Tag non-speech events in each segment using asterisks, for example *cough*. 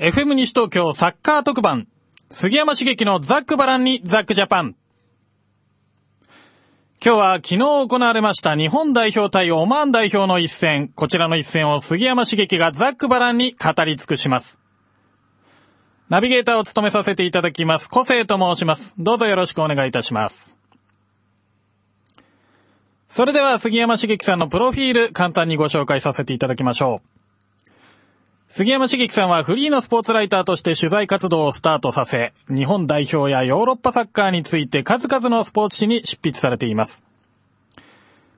FM 西東京サッカー特番、杉山茂樹のザックバランにザックジャパン。今日は昨日行われました日本代表対オマーン代表の一戦、こちらの一戦を杉山茂樹がザックバランに語り尽くします。ナビゲーターを務めさせていただきます、個性と申します。どうぞよろしくお願いいたします。それでは杉山茂樹さんのプロフィール、簡単にご紹介させていただきましょう。杉山茂樹さんはフリーのスポーツライターとして取材活動をスタートさせ、日本代表やヨーロッパサッカーについて数々のスポーツ紙に執筆されています。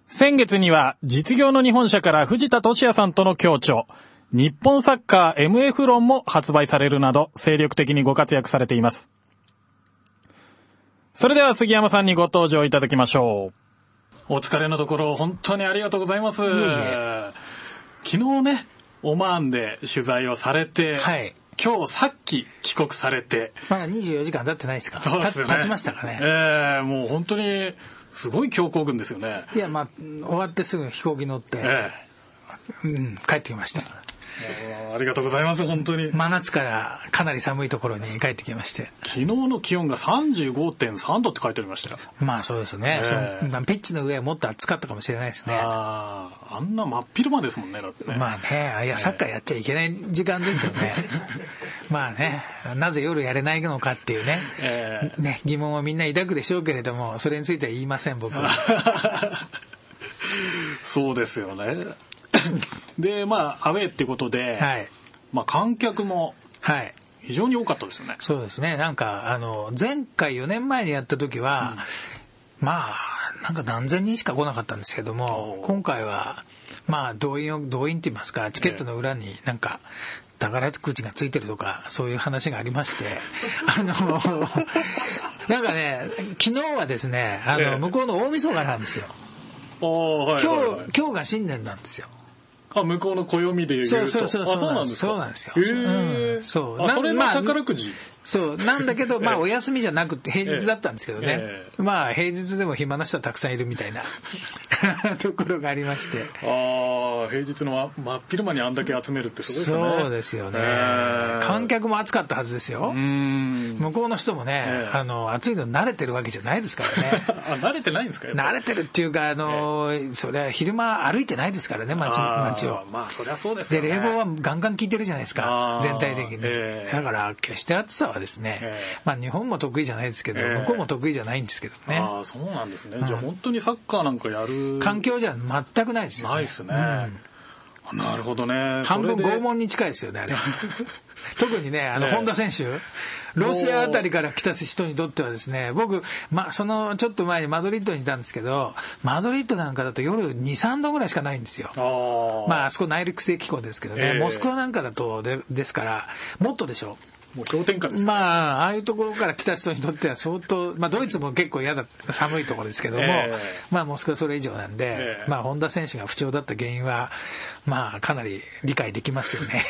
先月には実業の日本社から藤田俊也さんとの協調、日本サッカー MF 論も発売されるなど精力的にご活躍されています。それでは杉山さんにご登場いただきましょう。お疲れのところ本当にありがとうございます。昨日ね、オマーンで取材をされて、はい今日さっき帰国されて、まだ24時間経ってないですかそうですよね。た経ちましたかね。ええもう本当にすごい強行軍ですよね。いや、まあ、終わってすぐ飛行機乗って、えうん、帰ってきました。ありがとうございます本当に。真夏からかなり寒いところに帰ってきまして。昨日の気温が35.3度って書いてありましたよ。まあそうですね。ええそのまあピッチの上はもっと暑かったかもしれないですね。ああ、あんな真っ昼間ですもんね、だってね。まあね、いや、サッカーやっちゃいけない時間ですよね。*laughs* まあね、なぜ夜やれないのかっていうね、ええね、疑問はみんな抱くでしょうけれども、それについては言いません、僕は。*laughs* そうですよね。*laughs* で、まあ、アウェーっていうことで、はい。まあ、観客もはい。非常に多かったですよね。そうですね。なんか、あの、前回4年前にやった時は、まあ、なんか何千人しか来なかったんですけども今回は、まあ、動員を、動員って言いますか、チケットの裏になんか、宝くじがついてるとか、そういう話がありまして、*laughs* あの、なんかね、昨日はですね、あええの、向こうの大晦日なんですよ。おはい今はいはい日、今日が新年なんですよ。あ、向こうの暦で言うと。そうそうそうあ、そうなんですか。そうなんですようんそうあ、なそれのまあ宝くじ？そう、なんだけど、*laughs* まあ、ええお休みじゃなくて、平日だったんですけどね。えまあ、平日でも暇な人はたくさんいるみたいな *laughs* ところがありまして。ああ、平日の真真っ昼間にあんだけ集めるってすごいですね。そうですよねえー。観客も暑かったはずですよ。向こうの人もねえ、えあの、暑いの慣れてるわけじゃないですからね。*laughs* あ、慣れてないんですか慣れてるっていうか、あの、それは昼間歩いてないですからね、街街を。まあ、そりゃそうですで、よね。冷房はガンガン効いてるじゃないですあかー、全体的に。ええだから、決して暑さはですねええ、まあ日本も得意じゃないですけど、ええ向こうも得意じゃないんですけどね。ああ、そうなんですね。じゃあ本当にサッカーなんかやる。環境じゃ全くないですよね。ないですね。なるほどね。半分拷問に近いですよね、あれ。*laughs* 特にね、あの、ええ本田選手、ロシアあたりから来た人にとってはですね、僕、まあ、そのちょっと前にマドリッドにいたんですけど、マドリッドなんかだと夜2、3度ぐらいしかないんですよ。ああ。まあ、あそこ内陸性気候ですけどね、ええモスクワなんかだとで、ですから、もっとでしょ。もう氷点下ですかまあ、ああいうところから来た人にとっては相当、まあ、ドイツも結構嫌だ、寒いところですけども、ええまあ、モスクワそれ以上なんで、ええまあ、本田選手が不調だった原因は、まあ、かなり理解できますよね。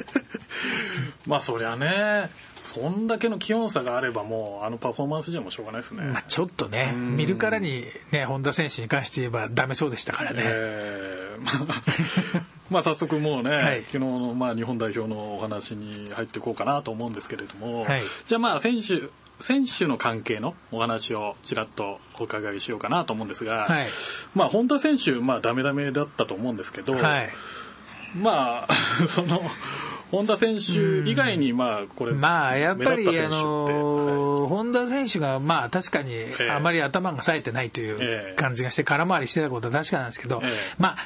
*laughs* まあそりゃね、そんだけの気温差があればもうあのパフォーマンスじゃもうしょうがないですね。まあ、ちょっとね、うん見るからに、ね、本田選手に関して言えばダメそうでしたからね。えーまあ *laughs* まあ早速もうね、はい。昨日のまあ日本代表のお話に入っていこうかなと思うんですけれども、はい。じゃあまあ選手選手の関係のお話をちらっとお伺いしようかなと思うんですが、はい。まあ本田選手まあダメダメだったと思うんですけど、はい。まあ *laughs* その本田選手以外にまあこれまあ、やっぱり、あのー本田選手が、まあ、確かにえあまり頭が冴えてないといええ。う感じがして、空回りしてたことは確かなんですけどええ、まあ、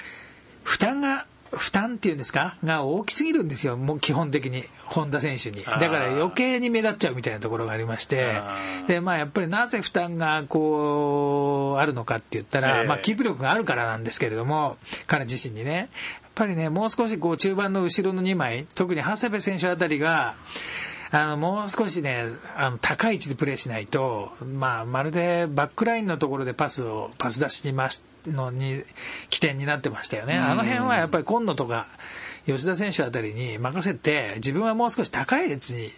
負担が、負担っていうんですか？が大きすぎるんですよ、もう基本的に、本田選手に。だから余計に目立っちゃうみたいなところがありまして。で、まあやっぱりなぜ負担がこう、あるのかって言ったら、ええ。まあキープ力があるからなんですけれども、彼自身にね、やっぱりね、もう少しこう中盤の後ろの2枚、特に長谷部選手あたりが、あのもう少しね、あの高い位置でプレーしないと、まあ、まるでバックラインのところでパスを、パス出しにましのに起点になってましたよね。あの辺はやっぱり今野とか吉田選手あたりに任せて、自分はもう少し高い列に、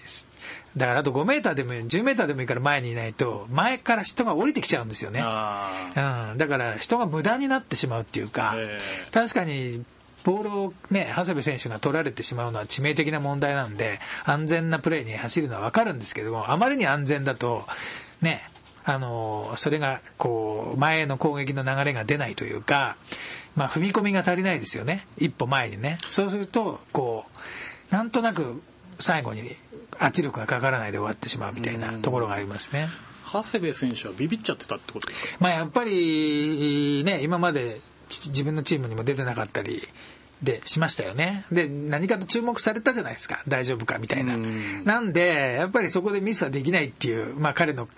だからあと5メーターでもいい10メーターでもいいから前にいないと、前から人が降りてきちゃうんですよね。うん、だから人が無駄になってしまうっていうか、え確かにボールをね、長谷部選手が取られてしまうのは致命的な問題なんで、安全なプレーに走るのはわかるんですけども、あまりに安全だと、ね、あの、それが、こう、前への攻撃の流れが出ないというか、まあ、踏み込みが足りないですよね。一歩前にね。そうすると、こう、なんとなく最後に圧力がかからないで終わってしまうみたいなところがありますね。長谷部選手はビビっちゃってたってことですか？まあ、やっぱり、ね、今までち自分のチームにも出てなかったり、で、しましたよね。で、何かと注目されたじゃないですか。大丈夫かみたいなうん。なんで、やっぱりそこでミスはできないっていう、まあ彼の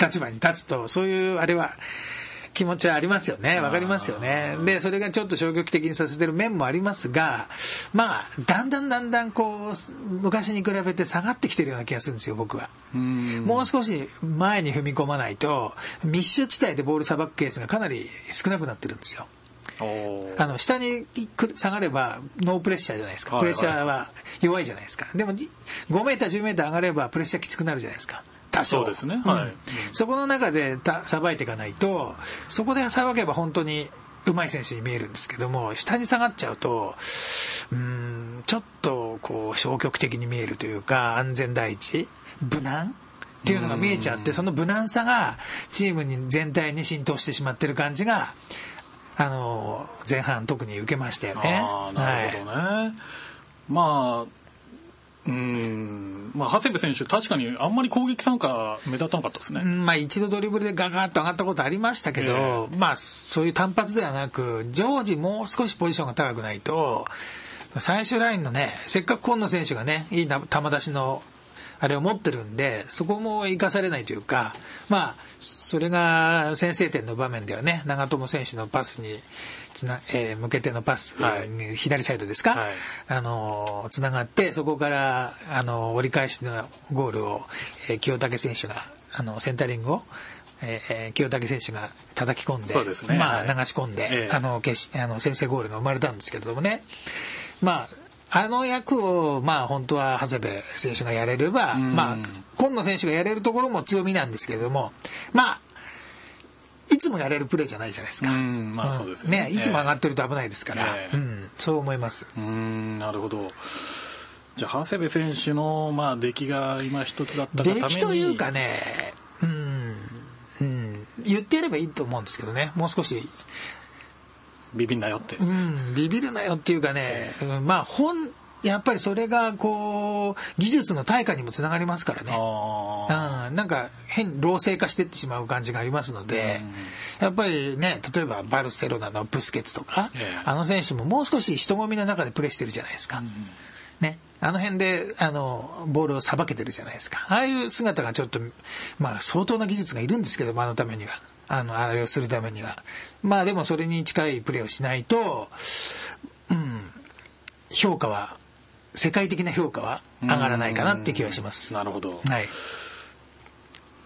立場に立つと、そういう、あれは、気持ちはありますよね。わかりますよね。で、それがちょっと消極的にさせてる面もありますが、まあ、だんだんだんだんこう、昔に比べて下がってきてるような気がするんですよ、僕は。うんもう少し前に踏み込まないと、密集地帯でボールさばくケースがかなり少なくなってるんですよ。あの下に下がればノープレッシャーじゃないですか、はいプレッシャーは弱いじゃないですか、でも5メーター、10メーター上がればプレッシャーきつくなるじゃないですか、多少。そうですね。はい。うんそこの中でさばいていかないと、そこでさばけば本当にうまい選手に見えるんですけども、下に下がっちゃうと、うーんちょっとこう消極的に見えるというか、安全第一、無難っていうのが見えちゃって、その無難さがチームに全体に浸透してしまってる感じが、あの前半、特に受けましたよね。ああなるほどね、まあうんまあ長谷部選手確かにあんまり攻撃参加目立たなかったですね、うんまあ、一度ドリブルでガガッと上がったことありましたけど、まあ、そういう単発ではなく、常時もう少しポジションが高くないと、最終ラインのね、せっかく今野選手がね、いいな球出しのあれを持ってるんで、そこも生かされないというか、まあ、それが先制点の場面ではね、長友選手のパスにつな、えー向けてのパス、はい。左サイドですか、はい。あのつながって、そこからあの折り返しのゴールを、えー清武選手があのセンタリングを、えーえー清武選手が叩き込んで、ですね。まあ、はい。流し込んで、ええ。あの決しあの先制ゴールが生まれたんですけれどもね、まあ、あの役を、まあ、本当は長谷部選手がやれれば、うん。まあ、今野選手がやれるところも強みなんですけれども、まあ、いつもやれるプレーじゃないじゃないですか。うんまあそうですよね。ねいつも上がってると危ないですから、ええ。うん、そう思います。うんなるほど。じゃあ長谷部選手のまあ出来が今一つだったがために。出来というかね、うん、うん、言ってやればいいと思うんですけどね、もう少し、ビビんなよって、うん、ビビるなよっていうかね、うんまあ、本、やっぱりそれが、こう、技術の対価にもつながりますからね。あうん、なんか変老成化していってしまう感じがありますので、やっぱりね例えばバルセロナのブスケツとか、ええ。あの選手ももう少し人混みの中でプレーしてるじゃないですか、ね、あの辺であのボールをさばけてるじゃないですか。ああいう姿がちょっと、まあ、相当な技術がいるんですけどもあのためにはあのあれをするためには。まあでもそれに近いプレーをしないと、うん、評価は世界的な評価は上がらないかなって気がします。なるほど、はい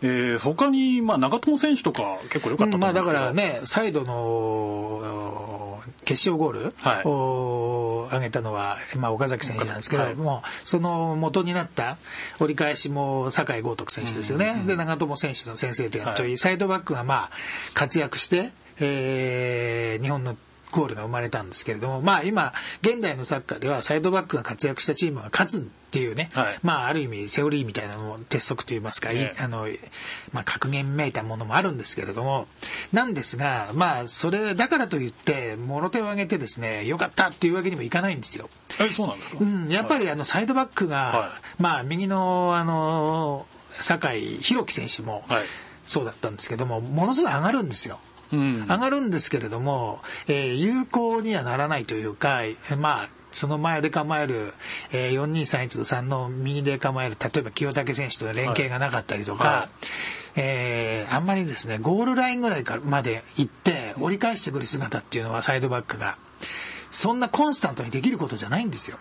えー、他に、まあ、長友選手とか結構良かったとまあ、思うんですけど、だからね、サイドの決勝ゴールはい。を挙げたのは、まあ、岡崎選手なんですけど、はい。もその元になった折り返しも酒井豪徳選手ですよね、で長友選手の先制点といい、はい。サイドバックがまあ活躍して、えー日本のゴールが生まれたんですけれども、まあ、今、現代のサッカーではサイドバックが活躍したチームが勝つっていうね、はい。まあ、ある意味セオリーみたいなのも鉄則といいますか、いえ。えあのまあ、格言めいたものもあるんですけれども、なんですが、まあ、それだからといって、もろ手を挙げてですね、よかったっていうわけにもいかないんですよ。えそうなんですか、うん、やっぱりあのサイドバックが、はまあ、右のあの酒井宏樹選手もはい。そうだったんですけども、ものすごい上がるんですよ。うん上がるんですけれども、えー有効にはならないというか、えーまあ、その前で構える、えー、4231-3の右で構える、例えば清武選手との連携がなかったりとか、はいえーあんまりですね、ゴールラインぐらいからまで行って、折り返してくる姿っていうのは、サイドバックが、そんなコンスタントにできることじゃないんですよ。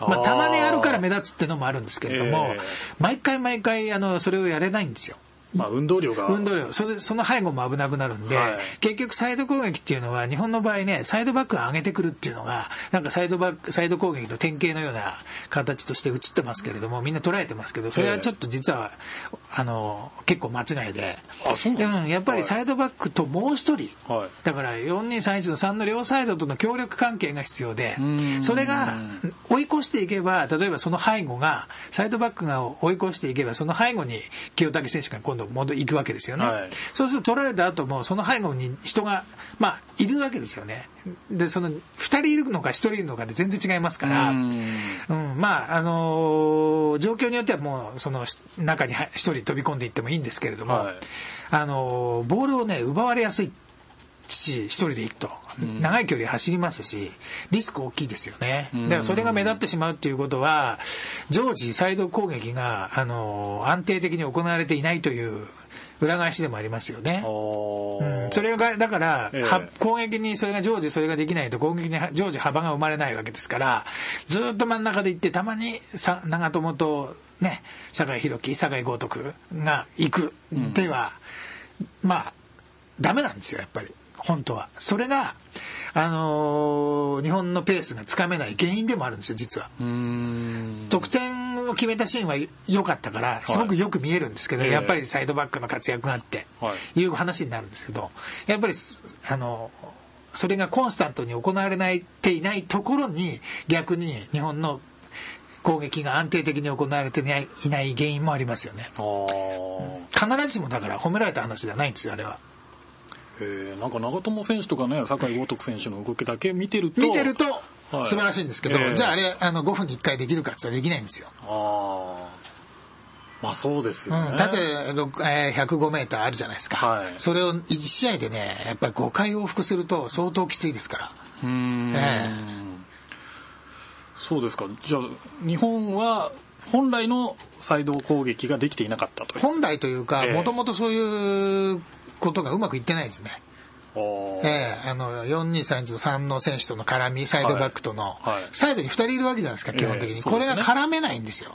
まあ、たまにあるから目立つっていうのもあるんですけれども、ええ毎回毎回あのそれをやれないんですよ。まあ、運動量が。運動量、それその背後も危なくなるんで、はい。結局サイド攻撃っていうのは、日本の場合ね、サイドバックが上げてくるっていうのが、なんかサイドバック、サイド攻撃の典型のような形として映ってますけれども、みんな捉えてますけど、それはちょっと実は、あの、結構間違いで、あ、そうですか。でもやっぱりサイドバックともう一人、はい。だから4231の3の両サイドとの協力関係が必要でうん、それが追い越していけば、例えばその背後が、サイドバックが追い越していけば、その背後に清武選手が今度戻行くわけですよね。はい。そうすると取られた後も、その背後に人が、まあ、いるわけですよね。で、その、2人いるのか1人いるのかで全然違いますから、うん。うん、まあ、あのー状況によってはもう、その、し中には一人飛び込んでいってもいいんですけれども、はい。あのーボールをね、奪われやすいし、一人で行くと、ん。長い距離走りますし、リスク大きいですよね。うん。だからそれが目立ってしまうっていうことは、常時サイド攻撃が、あのー安定的に行われていないという裏返しでもありますよね。うん、それがだから、ええ。は攻撃にそれが常時それができないと攻撃に常時幅が生まれないわけですからずーっと真ん中で行ってたまにさ長友とね酒井宏樹酒井豪徳が行く。では、まあダメなんですよやっぱり本当はそれがあのー日本のペースがつかめない原因でもあるんですよ実は。得点を決めたシーンは良かったから、すごくよく見えるんですけど、ええやっぱりサイドバックの活躍があって、、はいう話になるんですけど、やっぱり、あの、それがコンスタントに行われないていないところに、逆に日本の攻撃が安定的に行われていない原因もありますよね。必ずしもだから褒められた話ではないんですよ、あれは。えーなんか長友選手とかね、酒井豪徳選手の動きだけ見てると。見てるとはい素晴らしいんですけど、ええじゃああれ、あの5分に1回できるかって言ったらできないんですよ。ああ。まあそうですよね。うん、縦六えー105メーターあるじゃないですか、はいそれを1試合でね、やっぱり5回往復すると相当きついですから、うーん、えそうですか。じゃあ、日本は本来のサイド攻撃ができていなかったと。本来というか、ええもともとそういうことがうまくいってないですね、ええあの4231の3の選手との絡み、サイドバックとの、はい。はい。サイドに2人いるわけじゃないですか、基本的に、ええこれが絡めないんですよ。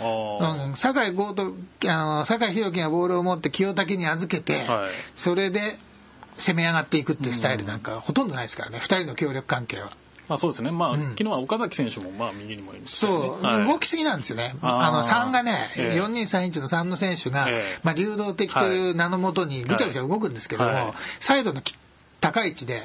うん、酒井豪とあの酒井宏樹がボールを持って清武に預けて、はい。それで攻め上がっていくっていうスタイルなんかほとんどないですからね、2人の協力関係は。まあそうですね。まあ、うん。昨日は岡崎選手もまあ右にもいましたよね。そう、はい。動きすぎなんですよね。あの、3がね、ええ。4231の3の選手が、ええ。まあ、流動的という名のもとにぐちゃぐちゃ動くんですけども、はい。サイドのき高い位置で、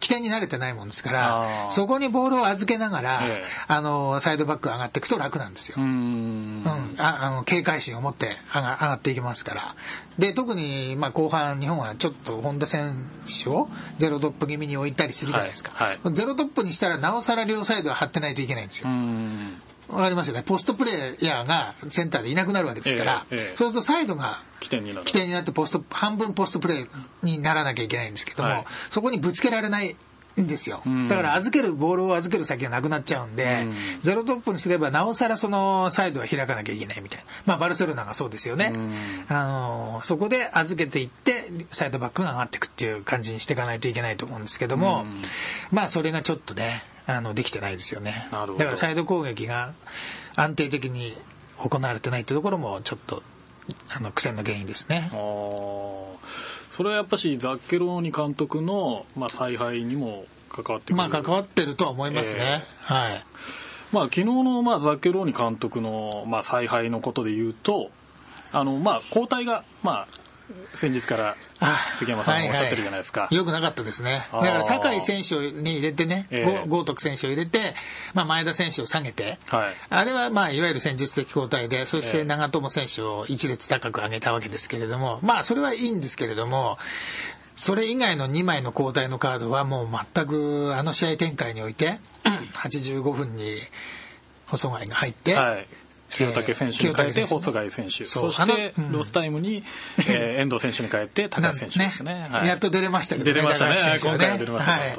起点に慣れてないもんですかあら、ー。そこにボールを預けながら、ええ。あの、サイドバック上がっていくと楽なんですよ。うーん。うん、ああの警戒心を持って上が上がっていきますから、で特にまあ後半、日本はちょっと本田選手をゼロトップ気味に置いたりするじゃないですか、はいゼロトップにしたら、なおさら両サイドは張ってないといけないんですよ、んわかりますよね、ポストプレーヤーがセンターでいなくなるわけですから、ええええ。そうするとサイドが起点になになってポスト、半分ポストプレーにならなきゃいけないんですけども、はい。そこにぶつけられない。んですよ。うん。だから預けるボールを預ける先がなくなっちゃうんで、うん。ゼロトップにすればなおさらそのサイドは開かなきゃいけないみたい。な、まあ、バルセロナがそうですよね、うん。あのそこで預けていってサイドバックが上がっていくっていう感じにしていかないといけないと思うんですけども、うん。まあそれがちょっとねあのできてないですよね。だからサイド攻撃が安定的に行われてないってところもちょっとあの苦戦の原因ですね。それはやっぱしザッケローニ監督の、まあ、采配にも関わってくる。まあ関わってるとは思いますね、はい。まあ、昨日の、まあ、ザッケローニ監督の、まあ、采配のことで言うとあの、まあ、交代が、まあ、先日からあ杉山さんがおっしゃってるじゃないですか。よくなかったですね。だから酒井選手に入れてね、ええ。豪徳選手を入れて、まあ、前田選手を下げて、はい。あれはまあいわゆる戦術的交代で、そしええ。て長友選手を一列高く上げたわけですけれども、まあそれはいいんですけれども、それ以外の2枚の交代のカードはもう全くあの試合展開において、*clears throat* 85分に細貝が入って、はい清武選手に変えて細貝選手。そしてロスタイムに、えー *laughs* 遠藤選手に変えて高橋選手ですね。はい。やっと出れましたけど出れましたね。今回は出れましたはい。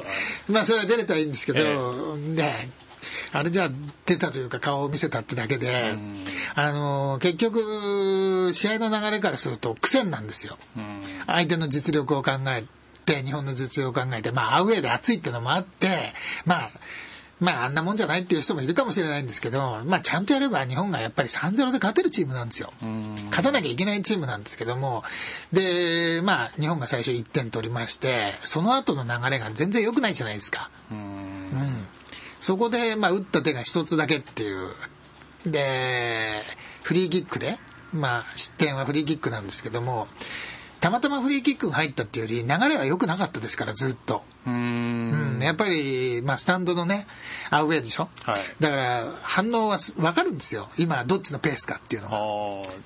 まあそれは出れたらいいんですけど、えね。あれじゃ出たというか顔を見せたってだけでうん、あの結局試合の流れからすると苦戦なんですよ。うん。相手の実力を考えて日本の実力を考えて、まあ、アウェーで暑いっていうのもあって、まあ、まあ、あんなもんじゃないっていう人もいるかもしれないんですけど、まあ、ちゃんとやれば日本がやっぱり3-0で勝てるチームなんですよ。うん勝勝たなきゃいけないチームなんですけども、で、まあ、日本が最初1点取りまして、その後の流れが全然良くないじゃないですか。うんうん、そこで、まあ、打った手が一つだけっていう、で、フリーキックで、まあ、失点はフリーキックなんですけども、たまたまフリーキックが入ったっていうより、流れは良くなかったですから、ずっと。うん。うん、やっぱり、まあ、スタンドのね、アウェーでしょ？はい。だから、反応はす分かるんですよ。今、どっちのペースかっていうのが。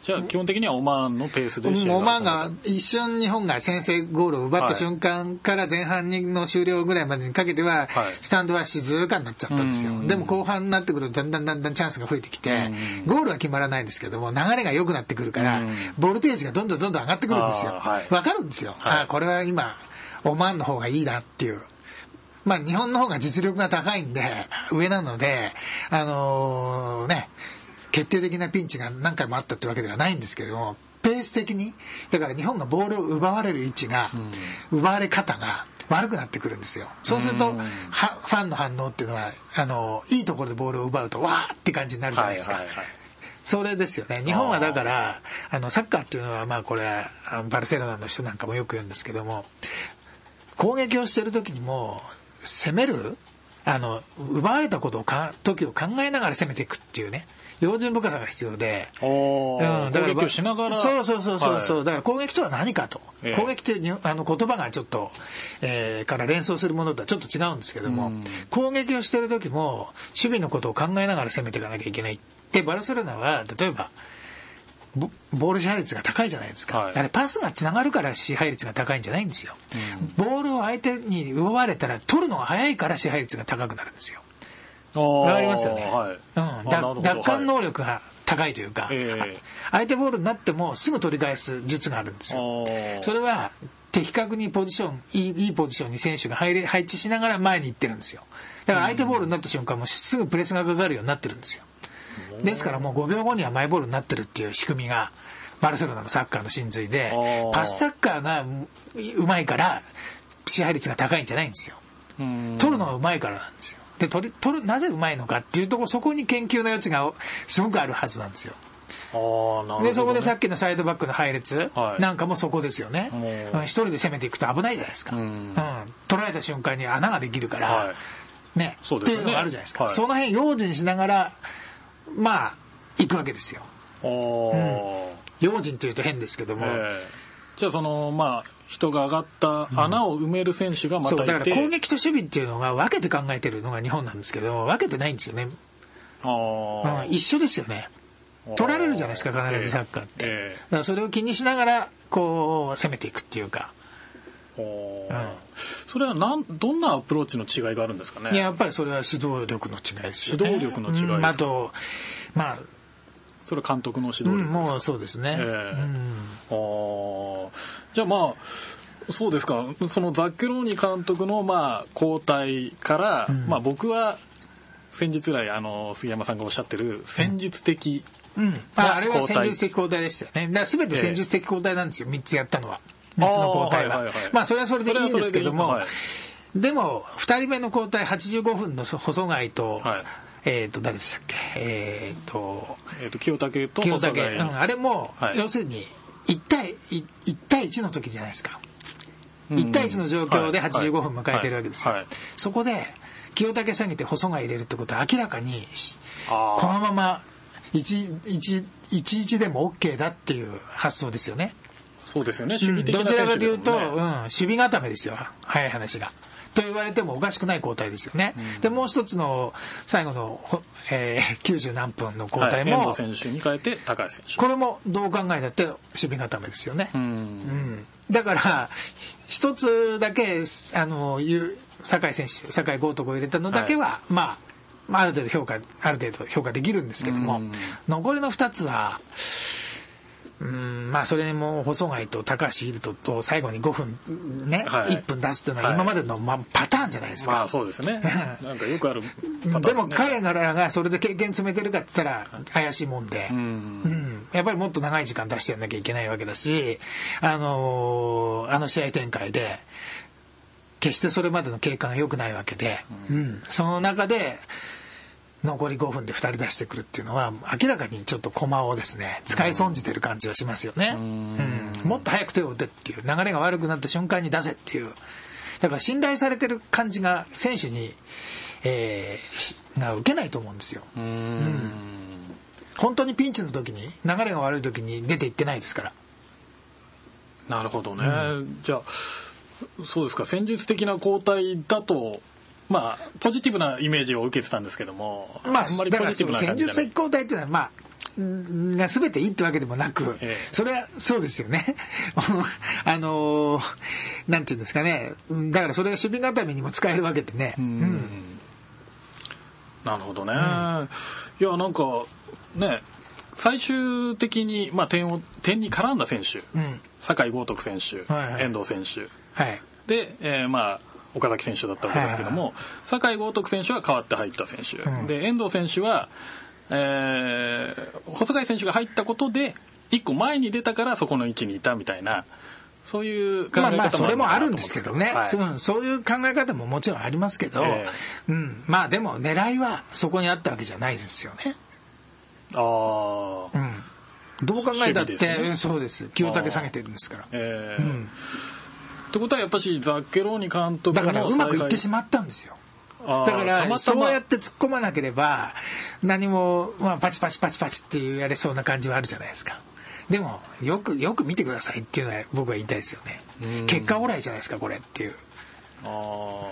じゃあ基本的にはオマーンのペースでオマーンが一瞬日本が先制ゴールを奪った瞬間から前半の終了ぐらいまでにかけてははい。スタンドは静かになっちゃったんですよ。うん。でも後半になってくるとだんだんだんだんチャンスが増えてきてうん。ゴールは決まらないんですけども流れが良くなってくるからうん。ボルテージがどんどんどんどん上がってくるんですよ。はい。わかるんですよ。はい。あーこれは今オマーンの方がいいなっていう。まあ日本の方が実力が高いんで上なのであのーね決定的なピンチが何回もあったってわけではないんですけどもペース的にだから日本がボールを奪われる位置が、奪われ方が悪くなってくるんですよ。そうすると、ファンの反応っていうのはあのいいところでボールを奪うとわーって感じになるじゃないですか、はいはいはいそれですよね。日本はだからあのサッカーっていうのはまあこれバルセロナの人なんかもよく言うんですけども攻撃をしてる時にも攻める？あの奪われたことをか時を考えながら攻めていくっていうね。用心深さが必要で、うん攻撃をしながら。そうそうそうそうそう、はい。だから攻撃とは何かと、ええ。攻撃というにあの言葉がちょっと、えーから連想するものとはちょっと違うんですけども、うん。攻撃をしてる時も守備のことを考えながら攻めていかなきゃいけない。でバルセロナは例えばボボール支配率が高いじゃないですか、はい。あれパスがつながるから支配率が高いんじゃないんですよ、ボールを相手に奪われたら取るのが早いから支配率が高くなるんですよ。わわかりますよね、はい。うん、奪還はい。能力が高いというか、ええ。相手ボールになってもすぐ取り返す術があるんですよ。それは的確にポジションいいいいポジションに選手が入れ配置しながら前に行ってるんですよ。だから相手ボールになった瞬間もうすぐプレスがかかるようになってるんですよですからもう5秒後にはマイボールになってるっていう仕組みがバルセロナのサッカーの真髄でパスサッカーがうまいから支配率が高いんじゃないんですよ。うん。取るのがうまいからなんですよ。で取り取るなぜうまいのかっていうところそこに研究の余地がすごくあるはずなんですよ。ね。でそこでさっきのサイドバックの配列はい。なんかもそこですよね、もう。うん一人で攻めていくと危ないじゃないですか、ううん。ん取られた瞬間に穴ができるから、はい。ね。ね。っていうのがあるじゃないですか、はい。その辺用心しながらまあ行くわけですよ。おー。用心というと変ですけども、ええ。じゃあそのまあ人が上がった穴を埋める選手がまそうたいて、だから攻撃と守備っていうのが分けて考えてるのが日本なんですけど分けてないんですよね、うん一緒ですよね。取られるじゃないですか必ずサッカーって、え。だからそれを気にしながらこう攻めていくっていうかえおーうんそれはなんどんなアプローチの違いがあるんですかね？いややっぱりそれは指導力の違いですよね。指導力の違いですか？うん。あとまあ、それは監督の指うん、導力ですか？もうそうですね、えー。じゃあまあそうですか。そのザッケローニ監督のまあ交代から、うん。まあ僕は先日来あの杉山さんがおっしゃってる戦術的、うん。ああれは戦術的交代でしたよね。だから全て戦術的交代なんですよ3つやったのは3つの交代は。あーはいはいはい。まあそれはそれでいいんですけどもでいいでも2人目の交代85分の細貝と、はい。えっ、と誰でしたっけ？えっ、とえー、と清武と清武、細貝うん、あれも、はい。要するに1対 1, 対1の時じゃないですか。うん。1対1の状況ではい。85分迎えてるわけですよ、そこで清武下げて細貝入れるってことは明らかにこのまま1-1でも OK だっていう発想ですよね、そうですよね。うん。守備的などちらかというと、うん、守備固めですよ。早い話が。と言われてもおかしくない交代ですよね、うん。でもう一つの最後の、ほ *laughs* えー90何分の交代はい、も、遠藤選手に変えて高橋選手。これもどう考えたって守備固めですよね、ううん。んだから一つだけあの酒井選手酒井豪徳を入れたのだけは、まあまあある程度評価ある程度評価できるんですけども、うん。残りの2つはうんまあそれも細貝と高橋宏斗と最後に5分ね、はい。1分出すというのははい。今までの、まあ、パターンじゃないですか、まあそうですね。なんかよくあるでもね。彼らがそれで経験詰めてるかって言ったら怪しいもんで、うん。うん。やっぱりもっと長い時間出してやんなきゃいけないわけだし、あのーあの試合展開で決してそれまでの経過が良くないわけで、うん。その中で残り5分で2人出してくるっていうのは明らかにちょっと駒をですね使い損じてる感じはしますよね、うん。もっと早く手を打てっていう流れが悪くなった瞬間に出せっていう。だから信頼されてる感じが選手に、えー、が受けないと思うんですよ、うん。本当にピンチの時に流れが悪い時に出ていってないですから。なるほどね、じゃあそうですか。戦術的な交代だとまあポジティブなイメージを受けてたんですけどもまあ、あんまりポジティブな戦術的交代っていうのはまあが全ていいってわけでもなく、ええ、それはそうですよね。*laughs* あのなんていうんですかね。だからそれが守備固めにも使えるわけでね。うん、なるほどね。うん、いや、なんか、ね、最終的に、まあ、点を点に絡んだ選手、うん、酒井豪徳選手、はいはい、遠藤選手、はい、で、えー、まあ岡崎選手だったわけですけども、酒井豪徳選手は代わって入った選手、うん、で遠藤選手は、えー、細貝選手が入ったことで一個前に出たからそこの位置にいたみたいな。そういう考え方もあまあまあそれもあるんですけどね、はい、そういう考え方ももちろんありますけど、えー、うん、まあでも狙いはそこにあったわけじゃないですよね。ああ、うん、どう考えたって、ね、そうです。清武下げてるんですから。えー、うんってことはやっぱしザッケローニ監督だからうまくいってしまったんですよ。だからそうやって突っ込まなければ何も、まあ、パチパチパチパチっていうやれそうな感じはあるじゃないですか。でもよくよく見てくださいっていうのは僕は言いたいですよね。結果オーライじゃないですかこれっていう。あ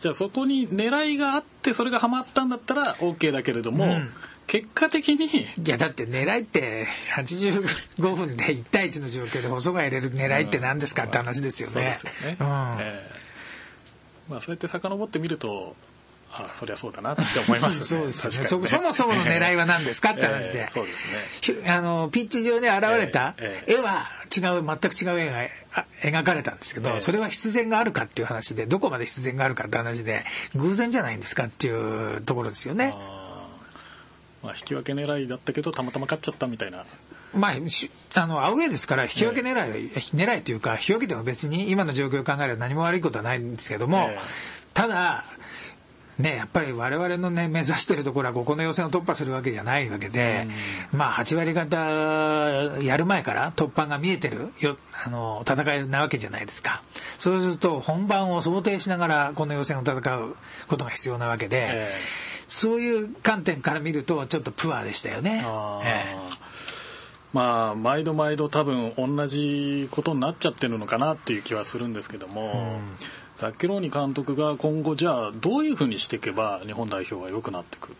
じゃあそこに狙いがあってそれがはまったんだったら OK だけれども、うん、結果的にいやだって狙いって85分で1対1の状況で細が入れる狙いって何ですかって話ですよね。まあ、そうやって遡ってみるとああそりゃそうだなって思います、ね、*laughs* そうですね、ね、そもそもの狙いは何ですかって話で、*laughs* えー、そうですね。あのピッチ上に現れた絵は違う全く違う絵が描かれたんですけど、えー、それは必然があるかっていう話でどこまで必然があるかって話で偶然じゃないんですかっていうところですよね。まあ、引き分け狙いだったけどたまたま勝っちゃったみたいな。まあ、あのアウェーですから引き分け狙い、えー、狙いというか引き分けても別に今の状況を考えれば何も悪いことはないんですけども、えー、ただね、やっぱり我々の、ね、目指しているところはここの予選を突破するわけじゃないわけで、まあ、8割方やる前から突破が見えてるよあの戦いなわけじゃないですかそうすると本番を想定しながらこの予選を戦うことが必要なわけで。えーそういう観点から見るとちょっとプアでしたよね。えまあ毎度毎度多分同じことになっちゃってるのかなっていう気はするんですけども、うん、ザッケローニ監督が今後じゃあどういうふうにしていけば日本代表は良くなっていく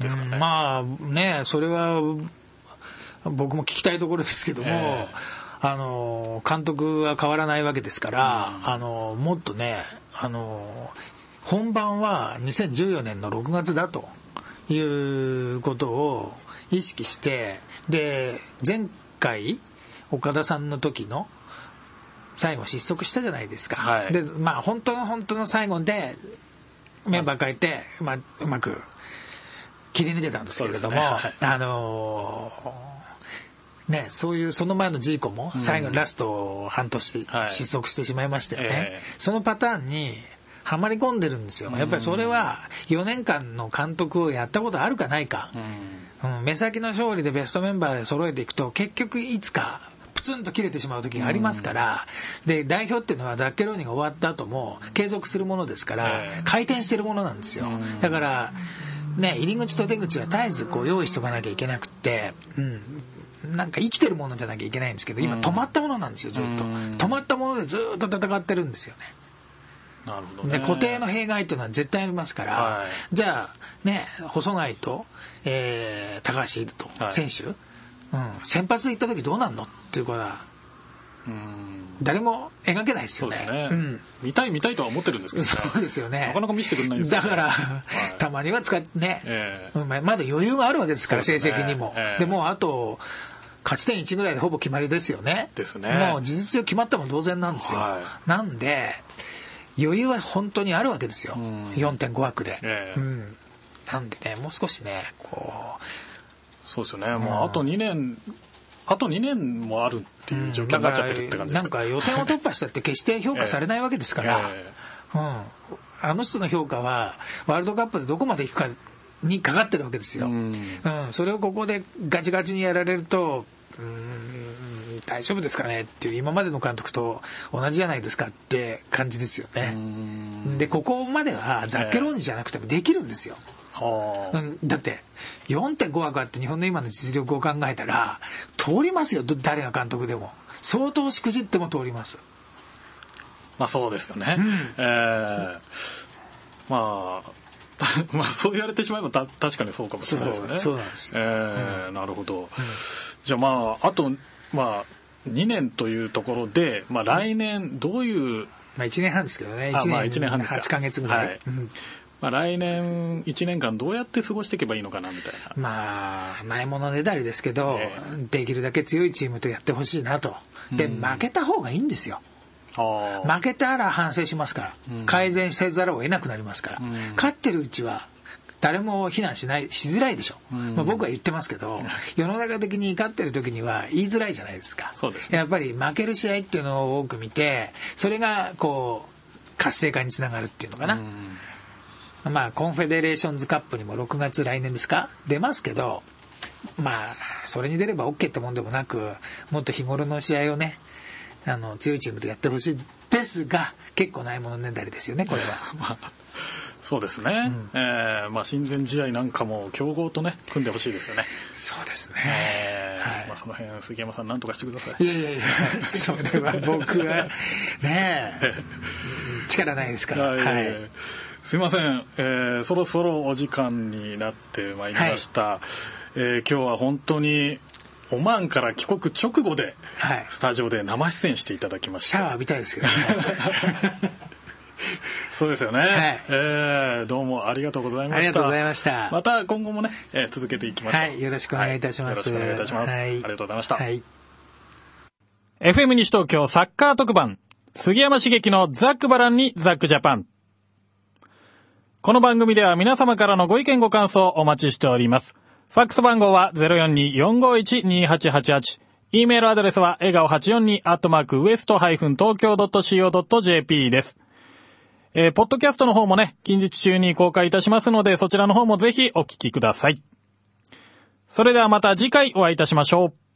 ですかね、うん、まあねそれは僕も聞きたいところですけども、えー、あの監督は変わらないわけですから、うん、あのもっとねあの本番は2014年の6月だということを意識してで前回岡田さんの時の最後失速したじゃないですか、はい、でまあ本当の本当の最後でメンバー変えて、まあ、うまく切り抜けたんですけれども、ね。はい、あのー、ね、そういうその前のジーコも最後、ラスト半年失速してしまいましたよね、はいえ。ー、そのパターンにはまり込んでるんですよ。やっぱりそれは4年間の監督をやったことあるかないか。うん、目先の勝利でベストメンバーで揃えていくと結局いつかプツンと切れてしまう時がありますから、で代表っていうのはダッケローニが終わった後も継続するものですから、回転してるものなんですよ。だから、ね、入り口と出口は絶えずこう用意しておかなきゃいけなくて、うん、なんか生きてるものじゃなきゃいけないんですけど、今止まったものなんですよ、ずっと。止まったものでずっと戦ってるんですよね。なるほどね、固定の弊害っていうのは絶対ありますから、はい、じゃあ、ね、細貝と、えー、高橋宏と選手、はい、うん、先発で行った時どうなんのっていうことは、誰も描けないですよね。ね。うん、見たい見たいとは思ってるんですけど、ね、そうですよね。なかなか見せてくれないですよ、ね、だから、はい、たまには使ってね、えー、まだ余裕があるわけですから、成績にも。えー、でもあと、勝ち点1ぐらいでほぼ決まりですよね。ですね。もう事実上決まったも同然なんですよ。はい、なんで、余裕は本当にあるわけですよ、うん、4.5枠で、えー、うん、なんでねもう少しねこう。そうですよね、もうあと2年あと2年もあるっていう状況になっちゃってるって感じですか、なんか予選を突破したって決して評価されないわけですから、*laughs* えー、うん、あの人の評価はワールドカップでどこまでいくかにかかってるわけですよ。ううん。ん、それをここでガチガチにやられると、うーん、大丈夫ですかねっていう、今までの監督と同じじゃないですかって感じですよね。で、ここまではザッケローニじゃなくてもできるんですよ。だって、4.5枠あって日本の今の実力を考えたら、通りますよ、ど誰が監督でも。相当しくじっても通ります。まあそうですよね。うんえーまあ、*laughs* まあそう言われてしまえばた確かにそうかもしれないですよね。そうなんですよえーなるほど。じゃあまあ、あと、まあ、2年というところで、まあ来年どういう、まあ1年半ですけどね。1年あまあ一年半ですか8ヶ月ぐらい。はいうんまあ来年1年間どうやって過ごしていけばいいのかなみたいな。まあ、ないものねだりですけど、えできるだけ強いチームとやってほしいなと。で、うん負けた方がいいんですよ。負けたら反省しますから、うん改善せざるを得なくなりますから、うん勝ってるうちは誰も非難しないしづらいでしょ、うん。まあ、僕は言ってますけど *laughs* 世の中的に勝ってる時には言いづらいじゃないですか。そうですね。やっぱり負ける試合っていうのを多く見てそれがこう活性化につながるっていうのかな、うん。まあコンフェデレーションズカップにも6月来年ですか？出ますけどまあそれに出れば OK ってもんでもなくもっと日頃の試合をねあの強いチームでやってほしいですが結構ないものねだりですよねこれは。*laughs* まあ、そうですね。えーまあ親善試合なんかも強豪とね、組んでほしいですよね。そうですね。えーはいまあその辺杉山さんなんとかしてください。いやいやいや、*laughs* それは僕は、ねえ、*laughs* 力ないですから。はいはい。すいません、えーそろそろお時間になってまいりました、えー今日は本当にオマーンから帰国直後ではい。スタジオで生出演していただきましたシャワー浴びたいですけどね。*laughs* そうですよね、はいえーどうもありがとうございましたありがとうございました。また今後もね、えー続けていきましょうはい。よろしくお願いいたします。はいよろしくお願いいたします、はいありがとうございました、はい。FM 西東京サッカー特番杉山茂樹のザックバランにザックジャパンこの番組では皆様からのご意見ご感想お待ちしております。ファックス番号は042-451-2888。e メールアドレスは笑顔842アットマークウエストハイフン東京 .co.jp です。えー、ポッドキャストの方もね、近日中に公開いたしますので、そちらの方もぜひお聞きください。それではまた次回お会いいたしましょう。